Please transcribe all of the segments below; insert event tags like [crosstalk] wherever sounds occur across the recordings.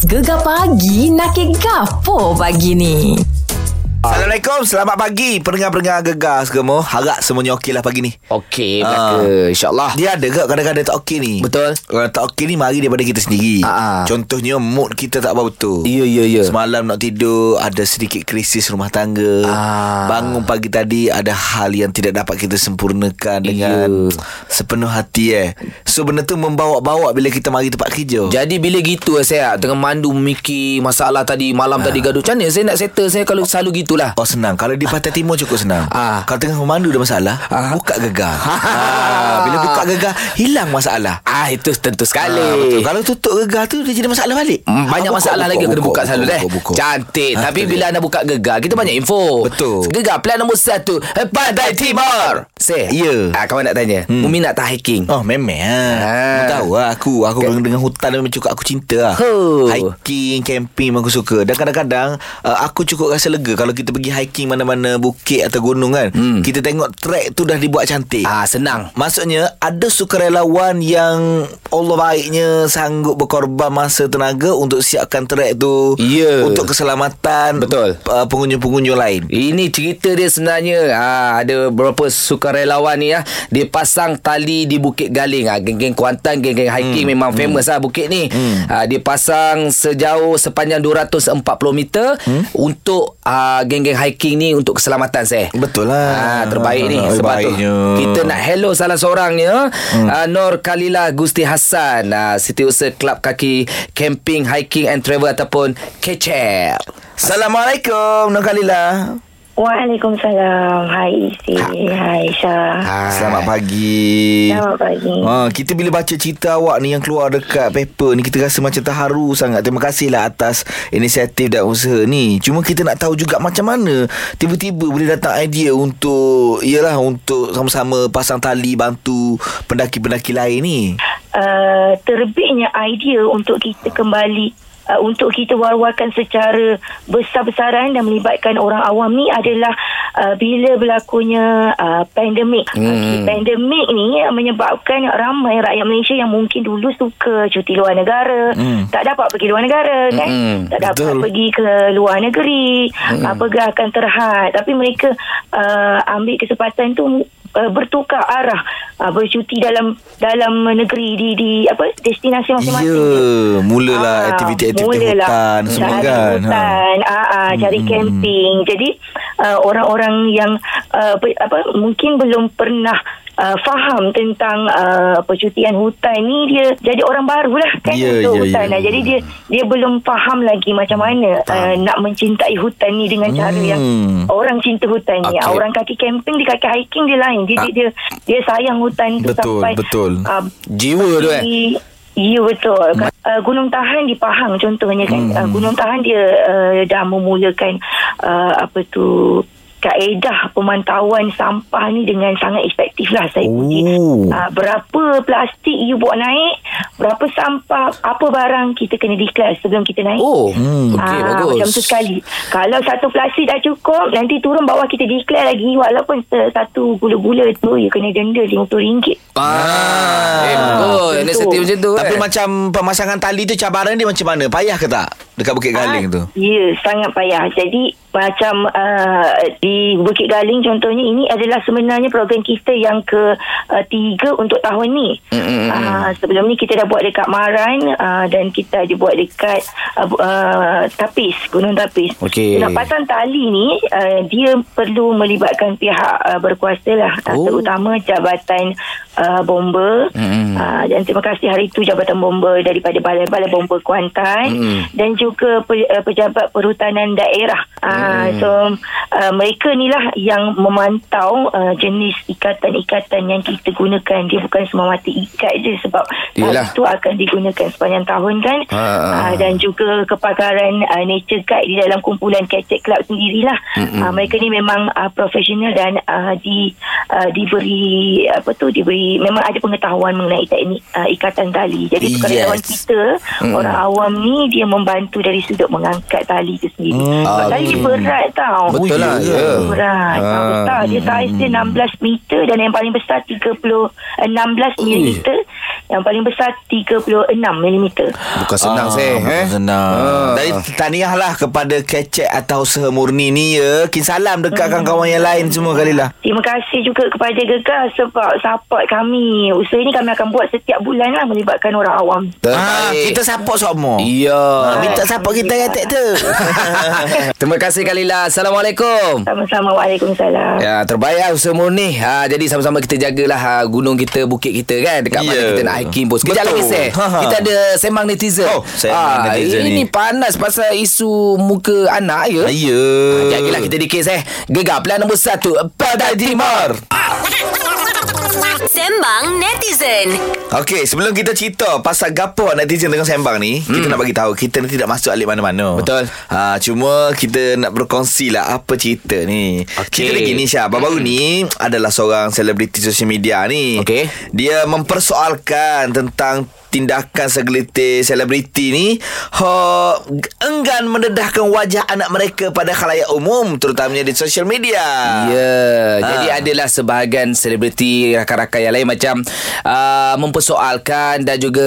Gegar pagi nak gapo pagi ni? Assalamualaikum Selamat pagi Pendengar-pendengar gegar semua Harap semuanya okey lah pagi ni Okey, belaka. InsyaAllah. Dia ada ke kadang-kadang tak okey ni Betul. Kalau tak okey ni Mari daripada kita sendiri ah. Contohnya mood kita tak apa betul Ya, ya, ya. Semalam nak tidur Ada sedikit krisis rumah tangga Ah. Bangun pagi tadi Ada hal yang tidak dapat kita sempurnakan Dengan Ya. Sepenuh hati eh So benda tu membawa-bawa Bila kita mari tempat kerja Jadi bila gitu eh, saya tengah mandu memikir masalah tadi malam tadi gaduh. Macam mana saya nak settle saya kalau selalu gitulah. Oh senang Kalau di Pantai Timur cukup senang Ah. Kalau tengah memandu ada masalah Ah. Buka gegar ah. Bila buka gegar Hilang masalah Ah itu tentu sekali. Ah, betul. Kalau tutup gegar tu Dia jadi masalah balik Hmm, Banyak Ah, masalah lagi kena buka selalu deh. buka, buka. Cantik. Ah, Tapi bila dia. anda buka gegar, kita banyak info. Betul. Gegar plan nombor satu. Pantai Timur. Say. Ya. Ah, kawan nak tanya. Hmm. Umi nak tak hiking? Oh memang ah. Ah. Tahu lah aku Aku dengan, dengan hutan memang cukup aku cinta lah Huh. Hiking, camping memang aku suka Dan kadang-kadang uh, Aku cukup rasa lega Kalau kita pergi hiking mana-mana Bukit atau gunung kan Hmm. Kita tengok track tu dah dibuat cantik Ah, senang. Maksudnya ada sukarelawan yang Allah baiknya sanggup berkorban masa tenaga untuk siapkan trek tu Ya. untuk keselamatan Betul. uh, pengunjung-pengunjung lain. Ini cerita dia sebenarnya ah, Ada beberapa sukarelawan ni ah, Dia pasang tali di Bukit Galing ah, Geng-geng Kuantan Geng-geng hiking hmm. Memang famous lah bukit ni hmm. ah, Dia pasang sejauh sepanjang 240 meter hmm. Untuk ah, geng-geng hiking ni Untuk keselamatan saya Betul lah. Ah, terbaik ni Ah, sebab baiknya. tu kita nak hello salah seorangnya hmm. uh, Nur Kalila Gusti Hassan uh, Setiausaha Kelab Kaki Camping Hiking and Travel ataupun KCL Assalamualaikum Nur Khalila. Waalaikumsalam. Hai Isi. Hai Syah. Ah. Selamat pagi. Selamat pagi. Ha, kita bila baca cerita awak ni yang keluar dekat paper ni kita rasa macam terharu sangat. Terima kasihlah atas inisiatif dan usaha ni. Cuma kita nak tahu juga macam mana tiba-tiba boleh datang idea untuk iyalah untuk sama-sama pasang tali bantu pendaki-pendaki lain ni. Uh, terbitnya idea untuk kita kembali uh, untuk kita war-warkan secara besar-besaran dan melibatkan orang awam ni adalah uh, bila berlakunya uh, pandemik. Hmm. Okay, pandemik ni menyebabkan ramai rakyat Malaysia yang mungkin dulu suka cuti luar negara, Hmm. tak dapat pergi luar negara kan, Hmm, tak dapat betul. pergi ke luar negeri, uh, pergerakan terhad. Tapi mereka uh, ambil kesempatan tu uh, bertukar arah uh, bercuti dalam dalam negeri di di apa destinasi Ya, masing-masing. mulalah Ah, aktiviti-aktiviti mulalah hutan semua cari kan. hutan, ah, ah, cari Hmm. camping. Jadi uh, orang-orang yang uh, apa mungkin belum pernah Uh, faham tentang uh, percutian hutan ni dia jadi orang baru lah kan Ya, untuk ya, hutan ya. Nah, jadi dia dia belum faham lagi macam mana uh, nak mencintai hutan ni dengan cara Hmm. yang orang cinta hutan ni Okey. orang kaki camping dia kaki hiking dia lain dia dia, dia dia sayang hutan tu Betul, sampai betul. uh, Jiwa tu eh di- Ya betul. Uh, Gunung Tahan di Pahang contohnya kan. Hmm. Uh, Gunung Tahan dia uh, dah memulakan uh, apa tu kaedah pemantauan sampah ni dengan sangat efektif lah saya Oh. puji. Uh, berapa plastik you bawa naik, berapa sampah, apa barang kita kena declare sebelum kita naik. Oh Hmm. Okey Ah, bagus Macam tu sekali Kalau satu plastik dah cukup Nanti turun bawah kita declare lagi Walaupun satu gula-gula tu You kena denda RM50 Ah, eh, bagus. betul. Inisiatif macam tu. Tapi eh. macam pemasangan tali tu cabaran dia macam mana? Payah ke tak? Dekat Bukit Galing tu. Ya, sangat payah. Jadi macam uh, di Bukit Galing contohnya ini adalah sebenarnya program kita yang ke uh, tiga untuk tahun ni. Mm, mm, mm. Uh, sebelum ni kita dah buat dekat Maran uh, dan kita ada buat dekat uh, uh, Tapis, Gunung Tapis. Okey. Nak pasang tali ni uh, dia perlu melibatkan pihak uh, berkuasa lah. Uh, Oh. terutama Jabatan uh, Bomba. Mm. Uh, dan terima kasih hari itu Jabatan Bomba daripada Balai Balai Bomba Kuantan Mm. dan juga pe, uh, pejabat perhutanan daerah. Uh, Hmm. So uh, mereka ni lah yang memantau uh, jenis ikatan-ikatan yang kita gunakan. Dia bukan semata ikat je sebab Yelah. itu akan digunakan sepanjang tahun kan. Ha, ha. Uh, dan juga kepakaran uh, nature guide di dalam kumpulan Kecek Club sendirilah. Mm-mm. Uh, mereka ni memang uh, profesional dan uh, di uh, diberi apa tu diberi memang ada pengetahuan mengenai teknik uh, ikatan tali. Jadi Yes. kita Mm. orang awam ni dia membantu dari sudut mengangkat tali itu sendiri. Mm. Sebab tali ni berat tau. Betul lah, ya. ya. Berat. Ah. Ah. Besar. Dia saiz dia 16 meter dan yang paling besar 30 eh, 16 milimeter. Yang paling besar 36 milimeter. Bukan senang Ah, saya. bukan Eh? Senang. Ah. Jadi tahniah lah kepada kecek atau usaha murni ni ya. Kin salam dekat kawan-kawan yang lain semua kali lah. Terima kasih juga kepada Gegar sebab support kami. Usaha ni kami akan buat setiap bulan lah melibatkan orang awam. Ah, kita support semua. Ya. Ah, minta support kita kata tu. [laughs] Terima kasih Kalila. Assalamualaikum. Sama-sama. Waalaikumsalam. Ya, terbaik lah usaha murni. Ha, jadi sama-sama kita jagalah ha, gunung kita, bukit kita kan. Dekat mana Ya. kita nak hiking pun. Sekejap lagi, Seh. Ha, ha. Kita ada sembang netizen. Oh, sembang Ah, netizen ini ni. panas pasal isu muka anak ya. Ya. Jagalah kita dikit, Seh. Gegar pilihan nombor satu. Padai Timur. [laughs] Sembang netizen. Okey, sebelum kita cerita pasal gapo netizen tengah sembang ni, hmm. kita nak bagi tahu kita ni tidak masuk alik mana-mana. Betul. Ha, cuma kita nak berkongsi lah apa cerita ni. Okey. Cerita lagi ni Syah. Baru-baru ni adalah seorang selebriti sosial media ni. Okey. Dia mempersoalkan tentang tindakan segelintir selebriti ni ha, enggan mendedahkan wajah anak mereka pada khalayak umum terutamanya di sosial media. Ya, Ah. jadi adalah sebahagian selebriti rakan-rakan yang lain macam uh, mempersoalkan dan juga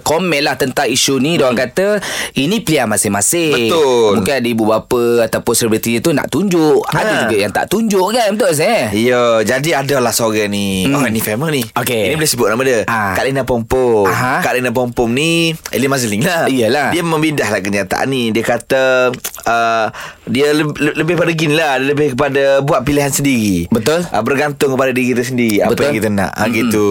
komen lah tentang isu ni. Diorang kata ini pilihan masing-masing. Betul. Mungkin ada ibu bapa ataupun selebriti itu nak tunjuk. Ada Ha. juga yang tak tunjuk kan. Betul saya? Ya, jadi adalah seorang ni. Hmm. Oh, ni famous ni. Okey. Ini boleh sebut nama dia. Ah. Kak Lina Pompom. Aha. Kak Lina Pompom ni Eli Mazling lah. Iyalah. Dia membidahlah kenyataan ni. Dia kata uh, dia le- le- lebih pada gini lah. Dia lebih kepada buat pilihan sendiri. Betul. Uh, bergantung kepada diri kita sendiri. Apa Betul. yang kita nak. Ha, gitu.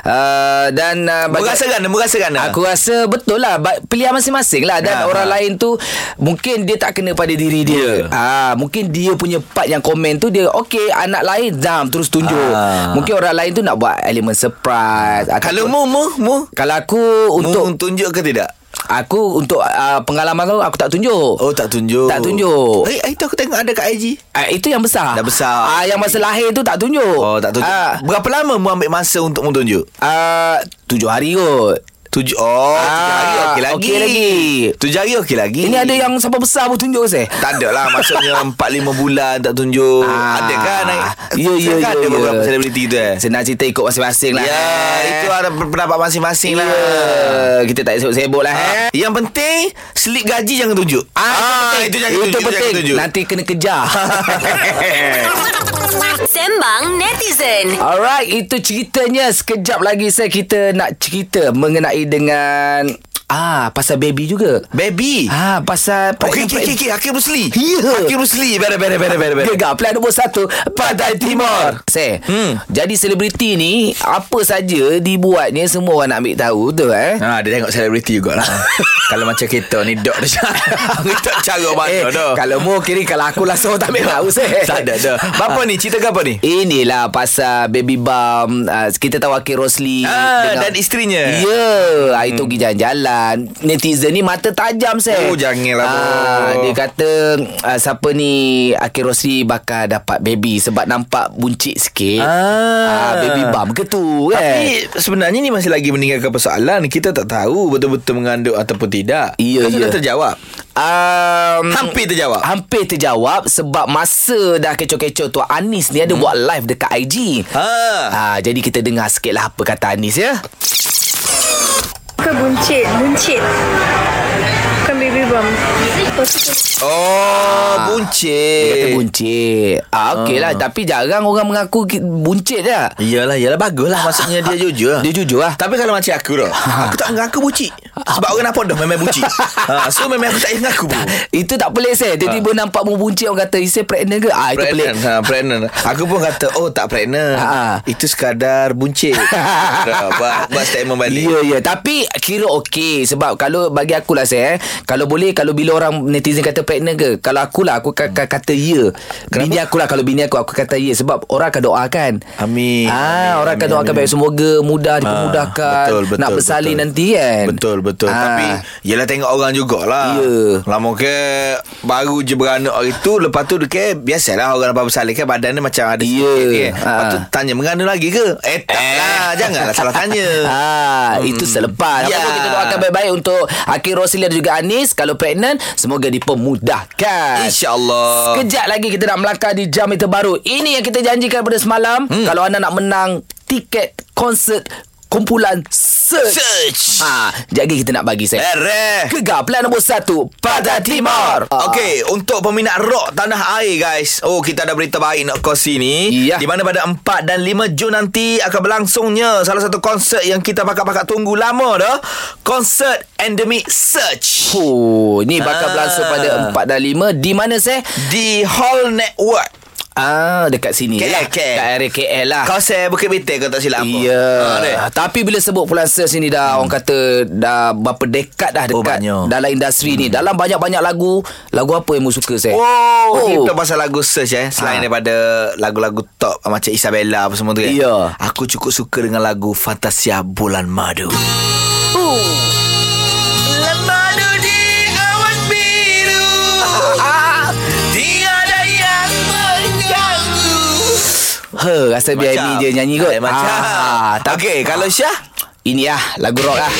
Uh, dan uh, Merasa gana, merasa gana. Aku rasa betul lah Pilihan masing-masing lah Dan Ha, orang ha. lain tu Mungkin dia tak kena pada diri dia Ya. ah, Mungkin dia punya part yang komen tu Dia okey Anak lain Zam terus tunjuk Ah. Mungkin orang lain tu nak buat Elemen surprise Kalau mu, mu, mu. Kalau aku Untuk tunjuk ke tidak? Aku untuk uh, pengalaman aku Aku tak tunjuk Oh, tak tunjuk. Tak tunjuk. Eh, itu aku tengok ada kat IG. Ah, itu yang besar. Dah besar. Ah, yang masa lahir tu tak tunjuk. Oh, tak tunjuk. Ah, Berapa lama mu ambil masa untuk mu tunjuk? ah, tujuh hari kot. Tujuh Oh Tujuh Ah, hari okey lagi okey lagi. Tujuh hari okey lagi Ini ada yang sampai besar pun tunjuk saya. Tak ada lah Maksudnya [laughs] Empat lima bulan Tak tunjuk Ah. Ada kan Ya, ya, ya, Ada ya. beberapa selebriti tu eh Senang cerita ikut masing-masing lah. Ya eh. Itu ada pendapat masing-masing Ya. lah Kita tak sebut-sebut lah. Ah, Eh. Yang penting Slip gaji jangan tunjuk Ah, Itu jangan itu tunjuk penting. jangan tunjuk. Nanti kena kejar. [laughs] Sembang netizen. Alright, itu ceritanya. Sekejap lagi saya kita nak cerita mengenai dengan ah pasal baby juga. Baby? Ah pasal Okey okey okey okey Hakim Rusli Ya. Hakim Rusli Bere bere bere bere bere Gegar plan nombor satu Pantai Timur. Say. Hmm. Jadi selebriti ni Apa saja dibuatnya Semua orang nak ambil tahu tu eh? Ha, dia tengok selebriti jugalah. [laughs] Kalau macam kita ni Dok dia [laughs] Kita cara mana eh, dah Kalau mau kiri Kalau aku langsung tak ambil tahu say. [laughs] Tak ada dah Apa ni? Cerita ke apa ni? Inilah pasal baby bump uh, Kita tahu Akil Rosli Ah, dengan- dan isterinya. Ya Hari tu pergi jalan-jalan Netizen ni mata tajam saya Oh, janganlah, ah. Dia kata uh, Siapa ni Akil Rosli bakal dapat baby Sebab nampak buncit sikit Ah. Baby bump ke tu kan Tapi sebenarnya ni masih lagi meninggalkan persoalan Kita tak tahu betul-betul mengandung ataupun tidak Ya, Kan sudah ya. terjawab Um, Hampir terjawab. Hampir terjawab Sebab masa dah kecoh-kecoh tu Anis ni ada hmm. buat live dekat IG Ha. Ah, jadi kita dengar sikit lah apa kata Anis ya. Ke buncit buncit bukan baby bump Oh, Dia kata buncit buncit. Ah, okey lah. Tapi jarang orang mengaku buncit dah. Iyalah, iyalah bagus lah Maksudnya dia jujur [laughs] Dia jujur lah. Tapi kalau macam aku dah Aku tak mengaku bucik Sebab orang nampak dah Memang bucik ha, [laughs] So memang aku tak mengaku pun Itu tak pelik saya. Tiba-tiba nampak mu buncit orang kata, "Isi pregnant ke?" Ah, itu pelik. Pregnant ha, Pregnant Aku pun kata Oh tak pregnant Ha. Itu sekadar buncit [laughs] Buat, buat statement balik Ya, ya. Tapi kira okey. Sebab kalau bagi aku lah saya, eh, kalau boleh, kalau bila orang netizen kata pregnant ke, kalau aku lah, aku akan kata ya. Bini aku lah, kalau bini aku, aku kata ya. Sebab orang akan doakan. Amin. Ah, Amin, orang akan amin, doakan amin. baik. Semoga mudah dipermudahkan. betul, betul, nak bersalin betul. nanti kan. Betul betul Ah. Tapi Yelah tengok orang jugalah Ya. Lama ke Baru je beranak hari tu Lepas tu dia ke Biasalah orang lepas bersalin kan Badan dia macam ada Ya. sikit kan. Lepas tu Ah. tanya Mengandung lagi ke Eh tak lah Janganlah salah tanya [laughs] Ah, hmm. itu selepas. Ya. Apa kita doakan baik-baik untuk Hakim Rosli dan juga Anis. Kalau pregnant semoga dipermudahkan. InsyaAllah. Sekejap lagi kita nak melangkah di jam yang terbaru. Ini yang kita janjikan pada semalam. Hmm. Kalau anda nak menang tiket konsert kumpulan Search. Search. Ha, jadi kita nak bagi saya. Ereh. Gegar plan nombor satu pada Timur. Okey, untuk peminat rock tanah air guys. Oh, kita ada berita baik nak kongsi ni. Iya. Di mana pada 4 dan 5 Jun nanti akan berlangsungnya salah satu konsert yang kita pakak-pakak tunggu lama dah. Konsert Endemic Search. Oh, ni bakal Ah. berlangsung pada 4 dan 5 di mana saya? Di Hall Network. Ah, dekat sini KL, lah. KL. Kat area KL lah. Kau saya Bukit Betel kau tak silap apa. Ya. Ha. Tapi bila sebut Pulang Search ni dah orang kata dah berapa dekad dah Oh, dekat banyak. dalam industri ni. Dalam banyak-banyak lagu, lagu apa yang mu suka saya? Oh, Oh. kita pasal lagu search eh Selain Ha. daripada lagu-lagu top Macam Isabella apa semua tu kan Ya. Aku cukup suka dengan lagu Fantasia Bulan Madu Bulan Ha, rasa biar ni dia nyanyi kot. Eh, Macam Ah, tak Okay kalau Syah Ini lah lagu rock lah.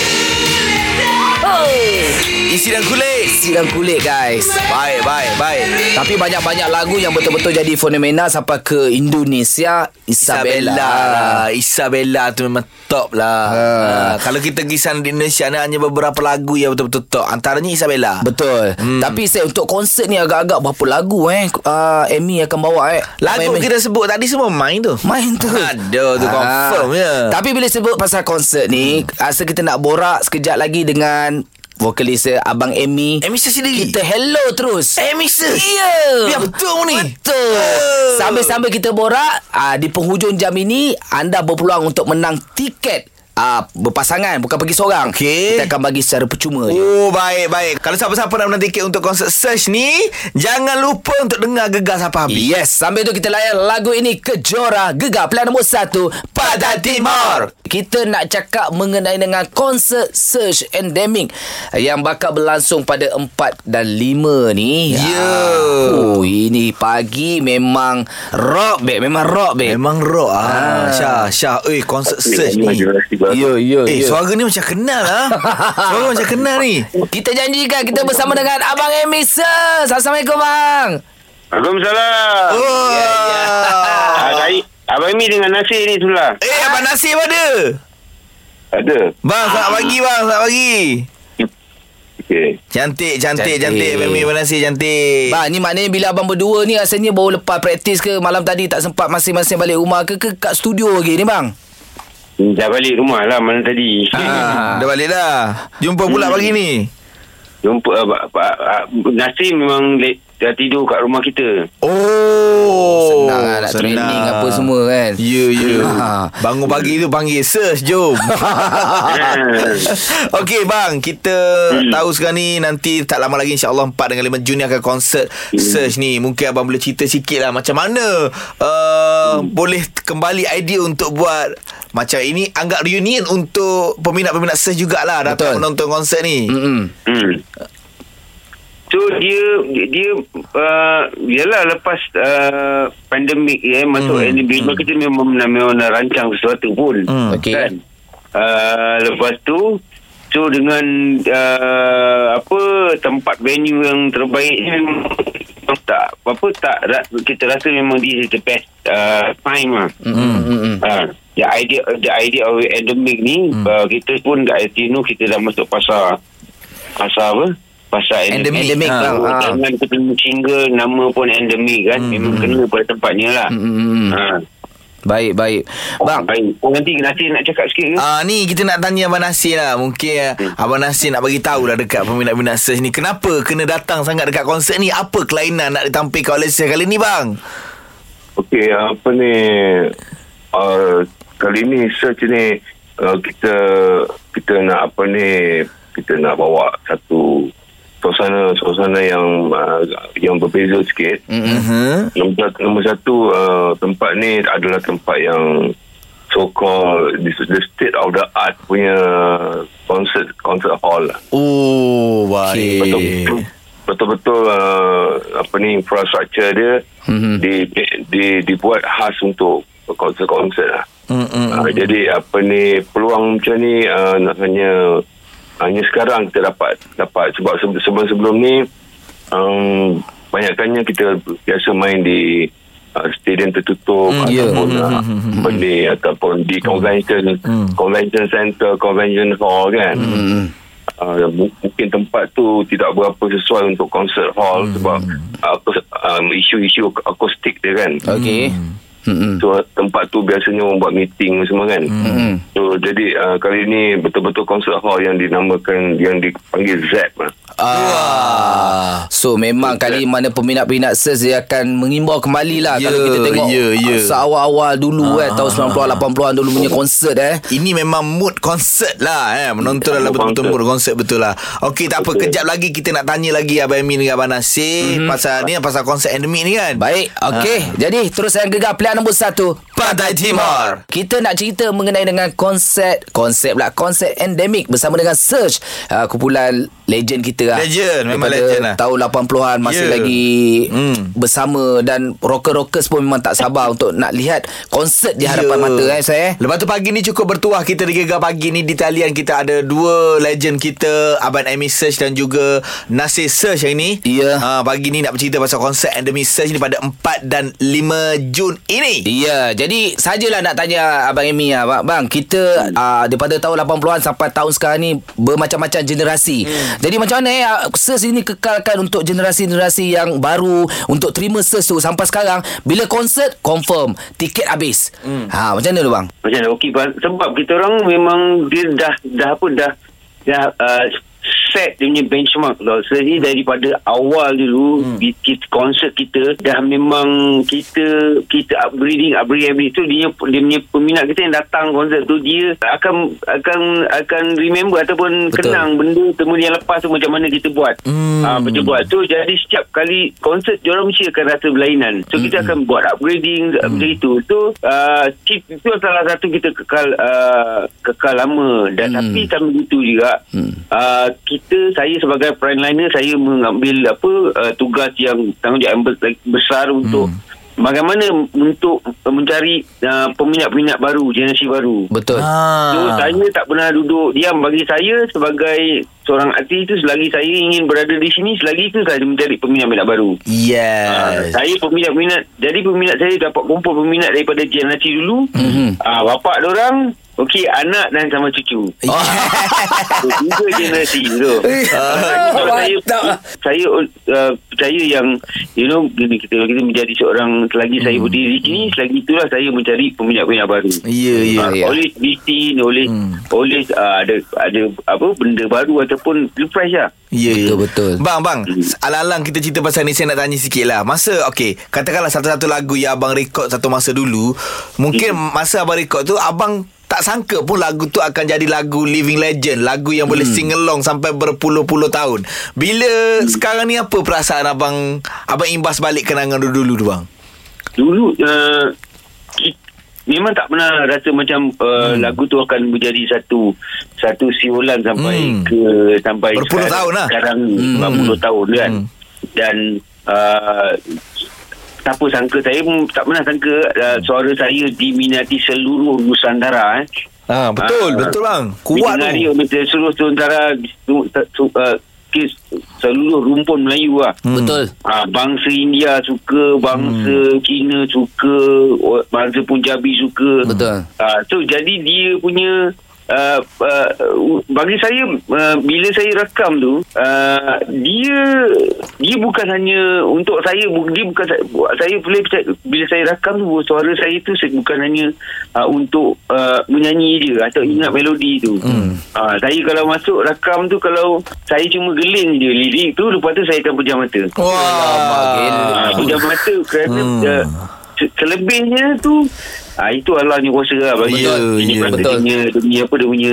Isi dan kulit Siram kulit guys. Baik baik baik Tapi banyak-banyak lagu yang betul-betul jadi fenomena sampai ke Indonesia. Isabella. Isabella lah Isabella tu memang top lah Ha. ha. Kalau kita kisah di Indonesia ni Hanya beberapa lagu yang betul-betul top Antaranya Isabella Betul. Hmm. Tapi saya untuk konsert ni agak-agak berapa lagu eh uh, Amy akan bawa eh. Lagu Amy. kita sebut tadi semua main tu Main tu Ada tu Ah. confirm ya Tapi bila sebut pasal konsert ni Rasa kita nak borak sekejap lagi dengan Vokalis eh, Abang Amy. Amy sendiri? Kita hello terus. Amy sis Ya. Biar betul ni. Betul. Oh. Sambil-sambil kita borak uh, Di penghujung jam ini Anda berpeluang untuk menang tiket uh, Berpasangan Bukan pergi seorang Okey. Kita akan bagi secara percuma je. Oh baik baik Kalau siapa-siapa nak menang tiket untuk konsert Search ni Jangan lupa untuk dengar gegar sampai habis Yes, sambil tu kita layan lagu ini Kejora Gegar Pilihan nombor 1 Pada Timur. Kita nak cakap mengenai dengan konsert Search Endemic yang bakal berlangsung pada 4 dan 5 ni. Ya. Ah, Oh, ini pagi memang rock babe, memang rock babe. Memang rock ah. Syah Syah Eh konsert Search ni Ya, ya, Eh ya. suara ni macam kenal lah Suara macam kenal ni Kita janjikan kita bersama dengan Abang Amy Search. Assalamualaikum bang. Waalaikumsalam. Oh Ah, saya, Abang Imi dengan Nasir ni sudah. Eh Abang Nasib ada Ada. Bang selamat pagi bang Selamat pagi Okey. Cantik Cantik Cantik. Cantik Mami Abang Nasib cantik Bang, ni maknanya bila abang berdua ni rasanya baru lepas praktis ke malam tadi tak sempat masing-masing balik rumah ke ke kat studio lagi ni bang? Dah balik rumah lah malam tadi. Ah, dah balik dah. Jumpa pula pagi ni. Jumpa uh, ba, uh, Nasir memang late, dah tidur kat rumah kita. Oh, Senang lah nak training apa semua kan. Ya, ya. Ah. [laughs] Bangun pagi tu panggil search, jom. [laughs] Okey bang, kita tahu sekarang ni nanti tak lama lagi insya-Allah 4 dengan 5 Jun ni akan konsert search ni. Mungkin abang boleh cerita sikit lah macam mana uh, boleh kembali idea untuk buat macam ini anggap reunion untuk peminat-peminat search jugalah datang Betul. menonton konsert ni. Hmm. Hmm. So dia dia uh, yalah lepas uh, pandemik ya masuk Hmm. hmm. hmm. kita memang memang nak rancang sesuatu pun Hmm. Okey. kan uh, lepas tu so dengan uh, apa tempat venue yang terbaik ni memang tak apa tak kita rasa memang this is the best uh, time lah Hmm. Uh, the idea the idea of endemic ni hmm. uh, kita pun kat Altino kita dah masuk pasar pasar apa pasar Endemic. Endemic Ha. bang. Oh, Ah. Jangan kita single nama pun endemic kan hmm. memang kena pada tempatnya lah Hmm, hmm, hmm. ha. Baik, baik. Bang, Baik. Oh, nanti nanti nak cakap sikit ke? Ah ni kita nak tanya Abang Nasir lah. Mungkin hmm. Abang Nasir nak bagi tahu lah dekat peminat-peminat search ni kenapa kena datang sangat dekat konsert ni? Apa kelainan nak ditampilkan oleh search kali ni bang? Okey, apa ni uh, kali ni search ni uh, kita kita nak apa ni kita nak bawa satu suasana suasana yang uh, yang berbeza sikit. Uh-huh. Nombor satu, nombor satu uh, tempat ni adalah tempat yang so called the, the state of the art punya concert concert hall lah. Oh, baik. betul betul-betul uh, apa ni infrastruktur dia Mhm. di, di dibuat khas untuk konser-konser lah. Mm-mm. Uh, jadi apa ni peluang macam ni uh, nak hanya hanya sekarang kita dapat dapat sebab se- sebelum-sebelum ni um, banyakkannya kita biasa main di uh, stadium tertutup Hmm, ya. ataupun uh, beli ataupun di convention convention center convention hall kan. Hmm. Uh, mu- mungkin tempat tu tidak berapa sesuai untuk concert hall sebab uh, um, isu-isu akustik dia kan. Okey. So tempat tu biasanya orang buat meeting semua kan. Hmm. So jadi uh, kali ni betul-betul konsert hall yang dinamakan yang dipanggil ZEP lah. Ah. So memang kali mana peminat-peminat SERS dia akan mengimbau kembali lah Ya, kalau kita tengok ya, ya. ah, seawal-awal dulu eh tahun 90-an 80-an dulu punya konsert eh. Ini memang mood konsert lah eh. Menonton adalah Mood betul-betul konsert. mood konsert betul lah. Okey tak apa. Betul. Kejap lagi kita nak tanya lagi Abang Amin dengan Abang Nasir. Mm-hmm. Pasal ni pasal konsert endemik ni kan. Baik, okey. Jadi terus yang gegar pilihan nombor satu. Pantai Timur. Kita nak cerita mengenai dengan konsep konsep lah konsep endemik bersama dengan Search uh, kumpulan legend kita lah. Legend, memang Daripada legend lah. Tahun 80-an masih Ya. lagi Hmm. bersama dan rocker-rockers pun memang tak sabar untuk nak lihat konsert di hadapan Ya. mata eh saya. Lepas tu pagi ni cukup bertuah kita di Gegar Pagi ni di talian kita ada dua legend kita Abang Amy Search dan juga Nasir Search hari ni. Ya. Ha, pagi ni nak bercerita pasal konsert Endemic Search ni pada 4 dan 5 Jun ini. Ya, jadi sajalah nak tanya Abang Amy lah. Bang, bang kita uh, daripada tahun 80-an sampai tahun sekarang ni bermacam-macam generasi. Hmm. Jadi macam mana eh uh, SERS ini kekalkan untuk generasi-generasi yang baru untuk terima SERS tu sampai sekarang bila konsert confirm tiket habis. Hmm. Ha macam mana tu bang? Macam mana? Okey, sebab kita orang memang dia dah dah apa dah dah uh, set dia punya benchmark tau. Jadi daripada awal dulu hmm. kita konsert kita dah memang kita kita upgrading upgrading upgrading tu dia dia punya peminat kita yang datang konsert tu dia akan akan akan remember ataupun Betul. Kenang benda temu yang lepas tu macam mana kita buat. Hmm. Macam buat tu jadi setiap kali konsert dia orang mesti akan rasa berlainan. So kita akan buat upgrading hmm. macam itu. So uh, chip itu salah satu kita kekal uh, kekal lama dan Hmm. hmm. tapi sambil itu juga Hmm. uh, kita saya sebagai frontliner saya mengambil apa uh, tugas yang tanggungjawab besar untuk bagaimana untuk mencari uh, peminat-peminat baru generasi baru. Betul. So Ha. saya tak pernah duduk diam bagi saya sebagai seorang artis itu selagi saya ingin berada di sini selagi itu saya mencari peminat-peminat baru. Yes. saya peminat-peminat jadi peminat saya dapat kumpul peminat daripada generasi dulu. Mm-hmm. Ah bapak orang okey anak dan sama cucu. [laughs] Oh. So, tiga generasi tu. [laughs] Ah, kalau saya saya uh, percaya yang you know gini kita kita menjadi seorang selagi saya berdiri di sini selagi itulah saya mencari peminat-peminat baru. Ya, ya. Ah, ya. Oleh bising oleh oleh uh, ada ada apa benda baru ataupun refresh lah. Ya, ya. Betul, betul. Bang, bang. Alang-alang kita cerita pasal ni saya nak tanya sikit lah. Masa, okey. Katakanlah satu-satu lagu yang abang rekod satu masa dulu. Mungkin masa abang rekod tu, abang tak sangka pun lagu tu akan jadi lagu living legend. Lagu yang boleh sing along sampai berpuluh-puluh tahun. Bila sekarang ni apa perasaan abang abang imbas balik kenangan dulu-dulu tu bang? dulu uh, memang tak pernah rasa macam uh, hmm. lagu tu akan menjadi satu satu siulan sampai Hmm. hmm. ke sampai Berpuluh tahun lah. sekarang Hmm. hmm. 40 tahun kan Hmm. dan uh, siapa sangka saya pun tak pernah sangka uh, suara saya diminati seluruh Nusantara eh. Ha, betul, Ah. betul bang. Kuat tu. dia macam seluruh Nusantara uh, seluruh rumpun Melayu lah Betul. Ah, bangsa India suka, bangsa hmm. Cina suka, bangsa Punjabi suka. Betul. Ah, so jadi dia punya uh, uh, bagi saya uh, bila saya rakam tu uh, dia dia bukan hanya untuk saya dia bukan saya, saya boleh bila saya rakam tu suara saya tu se- bukan hanya uh, untuk uh, menyanyi je atau ingat melodi tu. Hmm. Uh, saya kalau masuk rakam tu kalau saya cuma geling je lirik tu lepas tu saya akan pejam mata. Wah. Ah, pejam mata kerana Hmm. uh, se- selebihnya tu Ah itu Allah ni kuasa lah bagi Ya, ini ya. betul. Dia, dia punya apa dia punya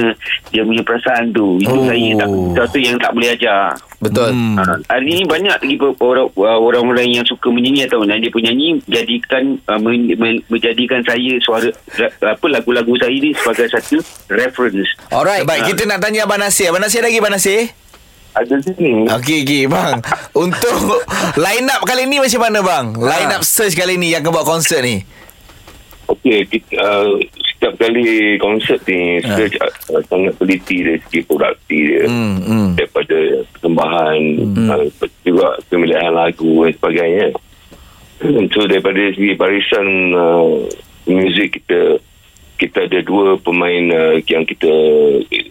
dia punya perasaan tu. Itu Oh. saya tak sesuatu yang tak boleh ajar. Betul. Hmm. Ha, hari ni banyak lagi orang orang-orang yang suka menyanyi atau menyanyi penyanyi jadikan uh, men, men, menjadikan saya suara ra- apa lagu-lagu saya ni sebagai satu reference. Alright. Baik, kita nak tanya Abang Nasir. Abang Nasir lagi, Abang Nasir? Ada sini. Okey, okey, bang. Untuk [laughs] line up kali ni macam mana, bang? Line up search kali ni yang akan buat konsert ni. Okey, uh, setiap kali konsert ni Ha. Search uh, sangat teliti dari segi produksi dia Hmm, hmm. daripada persembahan uh, juga pemilihan lagu dan sebagainya so daripada segi barisan uh, muzik kita kita ada dua pemain uh, yang kita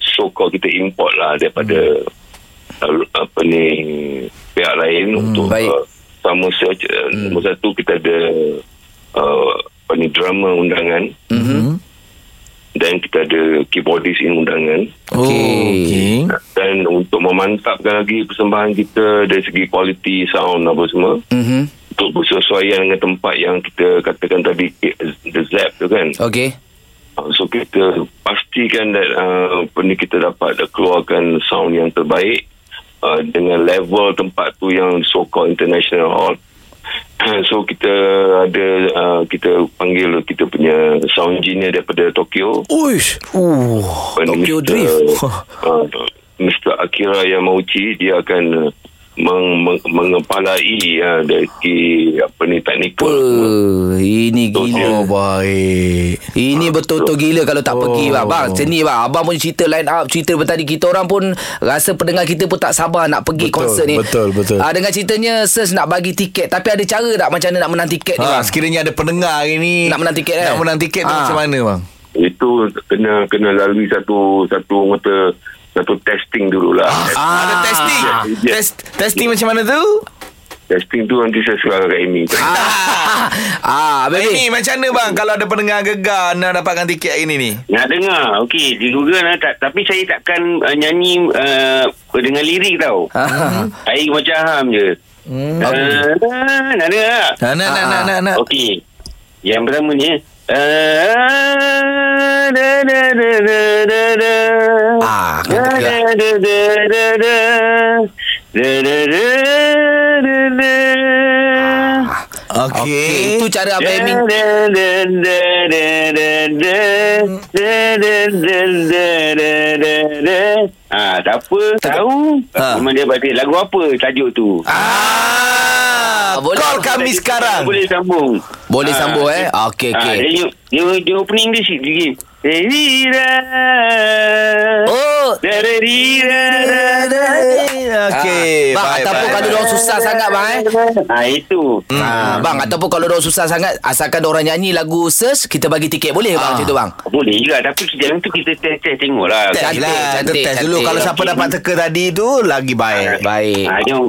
so called kita import lah daripada uh, apa ni pihak lain untuk baik. uh, sama search uh, nombor satu kita ada uh, apa ni drama undangan Hmm. dan kita ada keyboardist in undangan Oh, okay. dan untuk memantapkan lagi persembahan kita dari segi kualiti sound apa semua Mhm. untuk bersesuaian dengan tempat yang kita katakan tadi the zap tu kan Okey. Uh, so kita pastikan that uh, ni kita dapat keluarkan sound yang terbaik uh, dengan level tempat tu yang so called international hall [clears throat] so kita ada uh, kita panggil kita punya sound engineer daripada Tokyo Uish. [laughs] Uh. Ni, Tokyo Mr. Drift. uh, Mr. Akira Yamauchi dia akan uh, meng, meng, mengepalai uh, dari segi apa ni teknikal Uh, ini So, gila. Oh, baik. Ini betul-betul gila kalau tak Oh. pergi bang. Bang, macam ni bang. Abang pun cerita line up, cerita tadi. Kita orang pun rasa pendengar kita pun tak sabar nak pergi Betul, konsert ni. betul, betul. Ah, dengan ceritanya Sus nak bagi tiket. Tapi ada cara tak macam mana nak menang tiket ni Ha, bang? sekiranya ada pendengar hari ni Nak menang tiket, eh? Nak menang tiket tu Ha. macam mana bang? itu kena kena lalui satu satu mata satu testing dululah Ah, ada testing. Ya. Test, testing macam mana tu? testing tu nanti saya serah kat Amy ah, [laughs] Ah, baby. Ini macam mana bang Kalau ada pendengar gegar Nak dapatkan tiket hari ni Nak dengar Okey Di Google lah tak, Tapi saya takkan uh, Nyanyi uh, Dengan lirik tau Ah. [laughs] Saya macam ham je hmm. uh, Nak dengar tak? Nak nak nak nak nak, nak. Okey. Yang pertama ni eh. Ah. Ah, da. Okey itu cara Abang da, da, da. Ah, tak apa. Tahu? Ah. Memang dia batik lagu apa tajuk tu? Ah. Call kami sekarang Boleh sambung. Boleh Ah, sambung eh. Okey Ah, okey. dia, dia, dia opening dia sikit lagi. Oh. Okey Ah, bang ataupun kalau orang susah sangat bang eh. Ah itu. Ah, bang ataupun kalau orang susah sangat asalkan orang nyanyi lagu search kita bagi tiket boleh bang macam tu bang. Boleh juga tapi dalam tu kita test-test tengok lah. Test Cantik, lah cantik, Kita test cantik. dulu Kalau siapa dapat teka tadi tu Lagi baik Baik. Ah, jom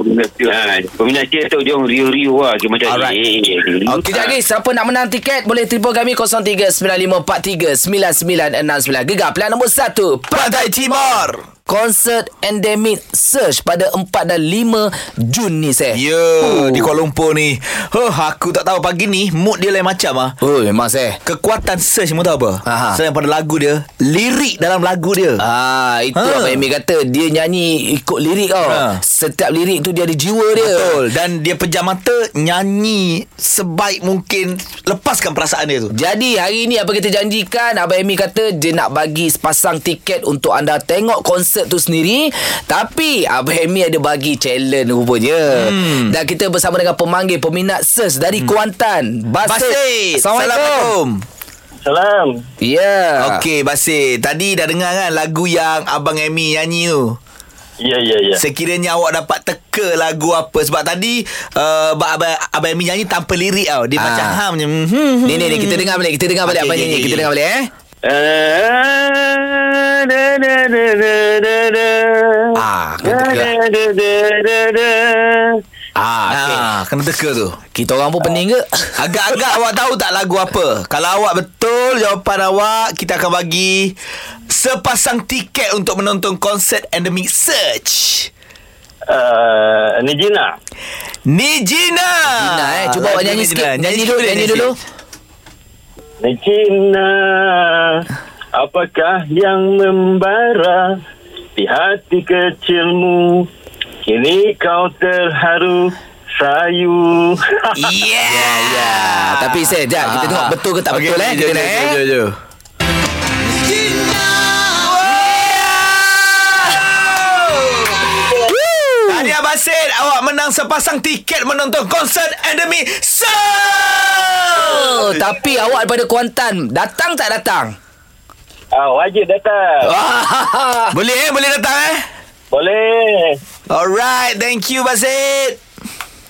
ha, peminat dia tu jom rio-rio lah dia macam eh, eh. Okey, jadi siapa nak menang tiket boleh telefon kami 0395439969 Gegar pilihan nombor 1 Pantai Timur melhor! Konsert Endemic Search pada 4 dan 5 Jun ni saya. Ya yeah, Di Kuala Lumpur ni huh, Aku tak tahu pagi ni Mood dia lain macam ah. Oh, memang saya. Kekuatan search Mu tahu apa Aha. Selain pada lagu dia Lirik dalam lagu dia Ah, itu Ha. Abang Amy kata dia nyanyi ikut lirik tau. Ha. Setiap lirik tu dia ada jiwa dia. Betul Dan dia pejam mata Nyanyi Sebaik mungkin Lepaskan perasaan dia tu Jadi hari ni apa kita janjikan Abang Amy kata dia nak bagi sepasang tiket untuk anda tengok konsert tu sendiri Tapi Abang Amy ada bagi challenge rupanya hmm. Dan kita bersama dengan pemanggil peminat SERS dari hmm. Kuantan Basit, Basit Assalamualaikum Salam. Ya yeah. Okey Basit Tadi dah dengar kan Lagu yang Abang Amy nyanyi tu Ya ya ya. Sekiranya awak dapat teka lagu apa Sebab tadi uh, Abang, Abang Amy nyanyi tanpa lirik tau Dia Ah. macam ham je hmm, Ni ni ni kita dengar balik Kita dengar balik Okey, Abang okey, nyanyi okey, Kita dengar balik eh Ah. Ah, kena teka. Ah, okay. Ah, kena teka tu Kita orang pun pening ke? Agak-agak awak tahu tak lagu apa? Kalau awak betul jawapan awak, kita akan bagi sepasang tiket untuk menonton konsert Endemic Search. Ah, Nijina. Nijina. Nijina, eh. Cuba awak nyanyi Nijina. sikit. Nyanyi dulu, nyanyi dulu. Nijina. Apakah yang membara di hati kecilmu? Kini kau terharu sayu. [laughs] Yeah. Ya, ya. Tapi saya, jap. Kita tengok betul ke tak Okey, betul eh. jom, Kita jom, nak eh. jom, jom, jom. Tahniah Basit Awak menang sepasang tiket Menonton konsert Search Oh, tapi awak daripada Kuantan Datang tak datang? Ah, wajib datang. [laughs] Boleh eh? Boleh datang eh? Boleh. Alright, thank you Basit.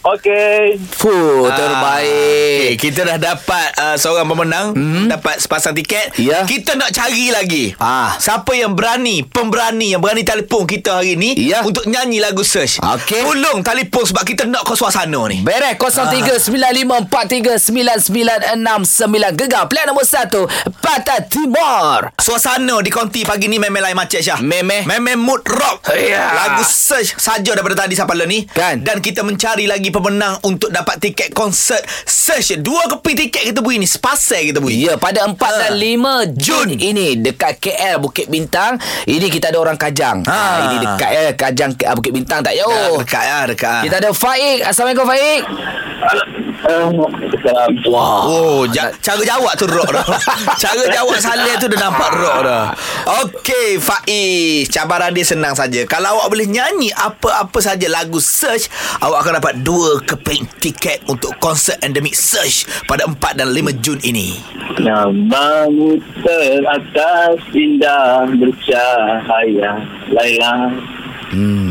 Okey. Fuh, Ah, terbaik. Okay, kita dah dapat uh, seorang pemenang, hmm. dapat sepasang tiket. Ya. Kita nak cari lagi. Ah. Siapa yang berani, pemberani yang berani telefon kita hari ni Ya. untuk nyanyi lagu Search. Okey. Tolong telefon sebab kita nak ke suasana ni. Beres 0395439969 Gegar Plan nombor 1 Pantai Timur Suasana di konti pagi ni memang lain macam Syah. Memeh. Memang mood rock. Ya. Lagu Search saja daripada tadi sampai ni. Kan. Dan kita mencari lagi pemenang untuk dapat tiket konsert Search. Dua keping tiket kita beri ni. Sepasai kita beri. Ya, pada 4 dan 5 Jun ini dekat KL Bukit Bintang. Ini kita ada orang Kajang. Ha. Ha. ini dekat eh Kajang uh, Bukit Bintang tak jauh. Oh. Dekat ya, dekat. Kita ada Faik. Assalamualaikum Faik. Wah. Oh, ja- cara jawab tu rock dah. [laughs] cara jawab salih tu dah nampak rock dah. Okey, Faiz. Cabaran dia senang saja. Kalau awak boleh nyanyi apa-apa saja lagu Search, awak akan dapat dua keping tiket untuk konsert Endemic Search pada 4 dan 5 Jun ini. Namamu teratas indah bercahaya Laila hmm.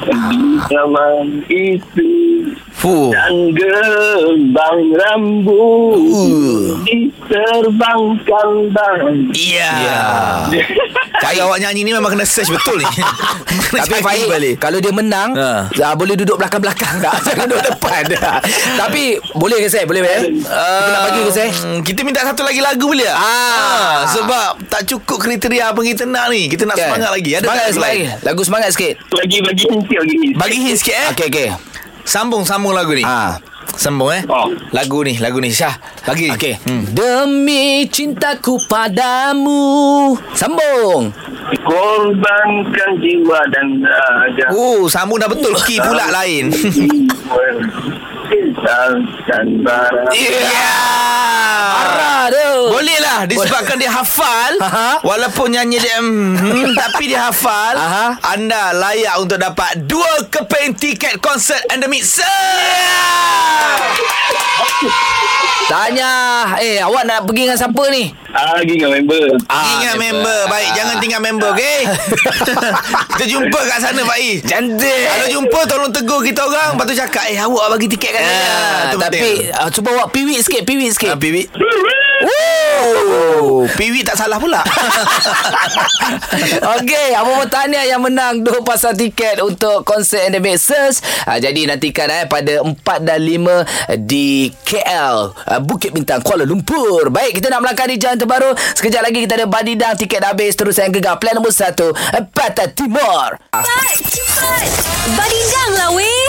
Di zaman itu Fuh. Dan gerbang rambut Diterbangkan bang Iya. Ya. Cara awak nyanyi ni memang kena search betul ni. [laughs] Tapi Faik balik. Kalau dia menang Ha. uh, Boleh duduk belakang-belakang [laughs] tak Jangan duduk depan [laughs] Tapi Boleh ke saya Boleh eh? Kita nak bagi ke saya kita minta satu lagi lagu boleh tak? Ah. sebab tak cukup kriteria apa kita nak ni. Kita nak Kan? semangat lagi. Ada semangat, tak semangat lain? lagi. Lagu semangat sikit Lagi bagi henti lagi Bagi hint sikit eh. Okey okey Sambung sambung lagu ni. Ah. Sambung eh. Oh. Lagu ni, lagu ni Syah. Lagi. Okey. Hmm. Demi cintaku padamu. Sambung. Korbankan jiwa dan raga Oh, sambung dah betul. Key pula lain. [laughs] [laughs] Barat Ya. Tu. Boleh lah Disebabkan dia hafal Aha. Walaupun nyanyi dia hmm, Tapi dia hafal Aha. Anda layak untuk dapat Dua keping tiket konsert Endemic Sir Tanya. Eh, awak nak pergi dengan siapa ni? Ah, Lagi dengan member Ingat member Baik jangan tinggal member Okay [laughs] Kita jumpa kat sana Pak Cantik. Kalau jumpa Tolong tegur kita orang Lepas tu cakap Eh awak bagi tiket kat saya Ah, tapi uh, cuba awak piwik sikit, piwik sikit. Ah, Piwi Oh, Piwi tak salah pula [laughs] Okey, apa pun tahniah yang menang dua pasang tiket untuk konsert Endemic Search. Ha, jadi nantikan eh pada 4 dan 5 di KL, uh, Bukit Bintang, Kuala Lumpur. Baik, kita nak melangkah di jalan terbaru. Sekejap lagi kita ada badidang tiket dah habis terus yang gegar plan nombor 1 Pantai Timur. Cepat, cepat. Badidang lah weh.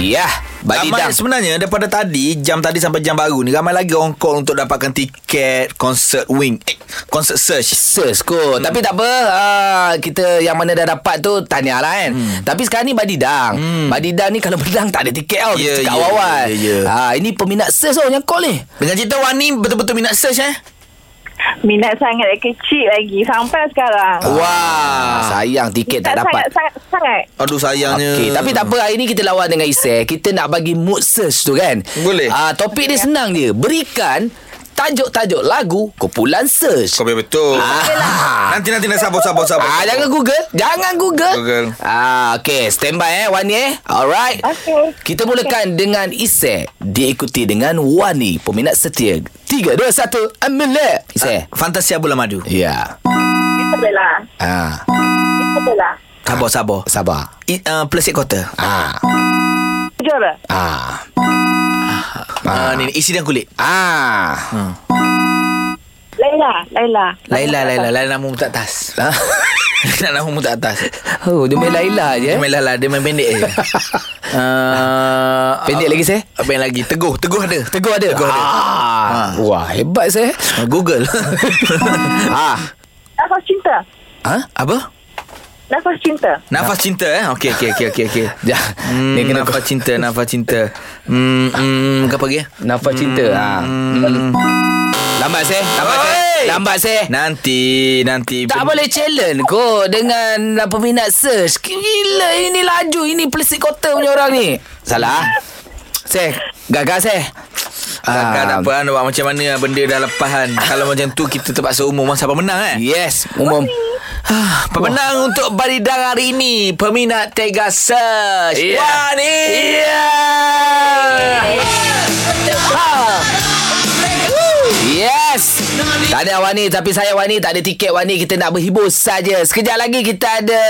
Ya, Ramai badidang. sebenarnya daripada tadi Jam tadi sampai jam baru ni Ramai lagi orang call Untuk dapatkan tiket Konsert Wing Eh Konsert Search Search kot hmm. Tapi tak apa uh, Kita yang mana dah dapat tu Tahniah lah kan hmm. Tapi sekarang ni Badidang hmm. Badidang ni kalau menang Tak ada tiket tau Ya, Kita cakap ya, awal-awal ya, ya. Ah, Ini peminat search tau Yang call ni Dengan cerita Wani Betul-betul minat search eh Minat sangat kecil lagi sampai sekarang. Wah Sayang tiket tak Minat dapat Sangat, sangat, sangat. Aduh sayangnya Okey, tapi tak apa hari ni kita lawan dengan Isai. Kita nak bagi mood search tu kan. Boleh. Ah, topik dia senang je. Berikan tajuk-tajuk lagu kumpulan search. Kau betul Ah. [laughs] Nanti nanti nanti sabar sabar sabar Ah, jangan Google. Jangan Google. Google. Ah, okey, standby eh Wani eh. Alright. Okey. Kita mulakan dengan Isai diikuti dengan Wani, peminat setia. 3 2 1, ambil Isai. Fantasia Bola Madu Ya. Itu belah. Ah, Itu belah. Sabar sabar sabar. I, uh, Plastic quarter Ah. Juara. Ah. Ah, ni, ni isi dan kulit Ah. Laila. Laila. Laila Laila Laila nama mu tak atas [laughs] Ah. Nak nama mu tak atas Oh, dia main Laila je. Dia eh? main Laila Dia main pendek je uh, [laughs] Pendek lagi, Seh? Apa yang lagi Teguh Teguh ada Teguh ada? Teguh ada Ah. Wah, hebat saya. Ah, Google [laughs] ah. Nafas cinta. Ha? Apa Nafas cinta. Nafas cinta eh Okey okey okey okey okey. [laughs] Ja. Hmm, Dia kena nafas cinta [laughs] Nafas cinta Hmm, hmm Apa lagi nafas cinta. Ah. hmm. Lambat saya. Lambat saya. Lambat saya. Nanti Nanti Tak boleh challenge kot dengan peminat search. Gila ini laju. Ini pelisik kota punya orang ni. Salah. Saya. Gagal saya. Takkan Ah. tak apa kan Nampak macam mana Benda dah lepas kan Kalau macam tu Kita terpaksa umum. Siapa menang eh? Yes, umum. Ah, Pemenang untuk Baridang hari ini? Peminat Tega Search Ya. Wani Yes Tahniah Wani Tapi saya Wani Tak ada tiket Wani Kita nak berhibur saja. Sekejap lagi kita ada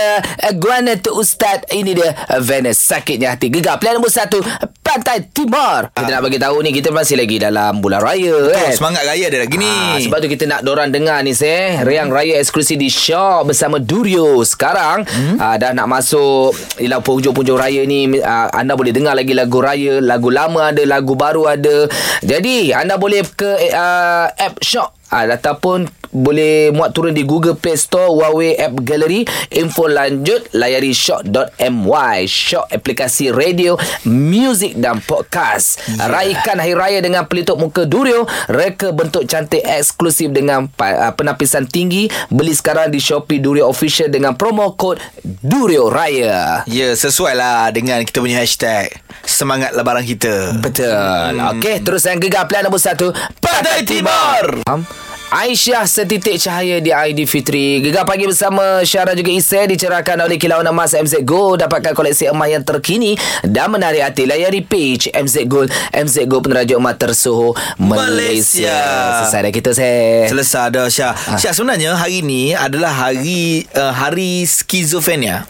uh, Guana tu Ustaz Ini dia uh, Venus Sakitnya hati Gegar. Pilihan nombor satu Pantai Timur. Kita nak bagi tahu ni Kita masih lagi dalam Bulan Raya kan Semangat raya ada lagi ni. Ah, sebab tu kita nak dorang dengar ni seh. Riang Raya eksklusif di Shock bersama Durio. Sekarang hmm? uh, dah nak masuk Ialah penghujung-penghujung raya ni uh, Anda boleh dengar lagi lagu raya Lagu lama ada Lagu baru ada. Jadi anda boleh ke uh, app Shock Ataupun boleh muat turun di Google Play Store Huawei App Gallery. Info lanjut layari shock.my Shock aplikasi radio, muzik dan podcast. Yeah. Raikan Hari Raya dengan pelitup muka Durio Reka bentuk cantik eksklusif dengan uh, penapisan tinggi. Beli sekarang di Shopee Durio Official dengan promo kod Durio Raya. Ya sesuai lah Dengan kita punya hashtag Semangat lebaran kita. Betul. Hmm. Okey terus yang gegar pilihan nombor satu Pantai Timur. Um, Aisyah setitik cahaya di ID Fitri Gegar pagi bersama Syara juga Isai Dicerahkan oleh kilauan emas MZ Gold Dapatkan koleksi emas yang terkini Dan menarik hati Layari page MZ Gold MZ Gold peneraju emas tersohor Malaysia, Malaysia. Selesai dah kita Seh Selesai dah Syah Ah. Syah sebenarnya hari ni Adalah hari uh, Hari skizofrenia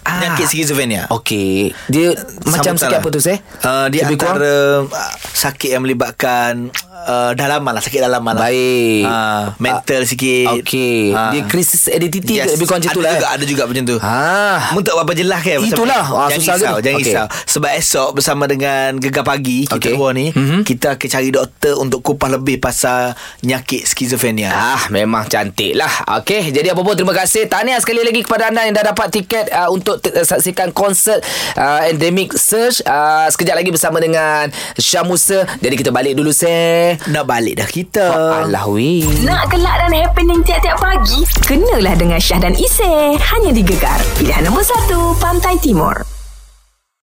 Ah. Penyakit skizofrenia Okey Dia Macam Sambutan sakit lah. apa tu Seh Uh, dia Lebih kurang? antara uh, sakit yang melibatkan uh, dalaman lah, sakit dalaman lah. Baik. Uh, mental sikit. Okey Ah. Dia krisis identiti ke Lebih kurang macam ada tu lah juga, eh? Ada juga macam tu. Ah. Mu tak berapa jelas kan Itulah. Ah, Jangan susah risau? Jangan Okey. risau Sebab esok Bersama dengan Gegar Pagi Kita keluar ni Mhm. Kita akan cari doktor Untuk kupas lebih Pasal Nyakit skizofrenia Ah, memang cantik lah. Okey, jadi apa pun terima kasih. Tahniah sekali lagi kepada anda yang dah dapat tiket uh, untuk t- saksikan konsert uh, Endemic Search. Uh, sekejap lagi bersama dengan Syah Musa. Jadi kita balik dulu, Nak balik dah kita Alah, weh. Nak gelak dan happening tiap-tiap pagi? Kenalah dengan Syah dan Isy. Hanya di Gegar. Pilihan nombor 1, Pantai Timur.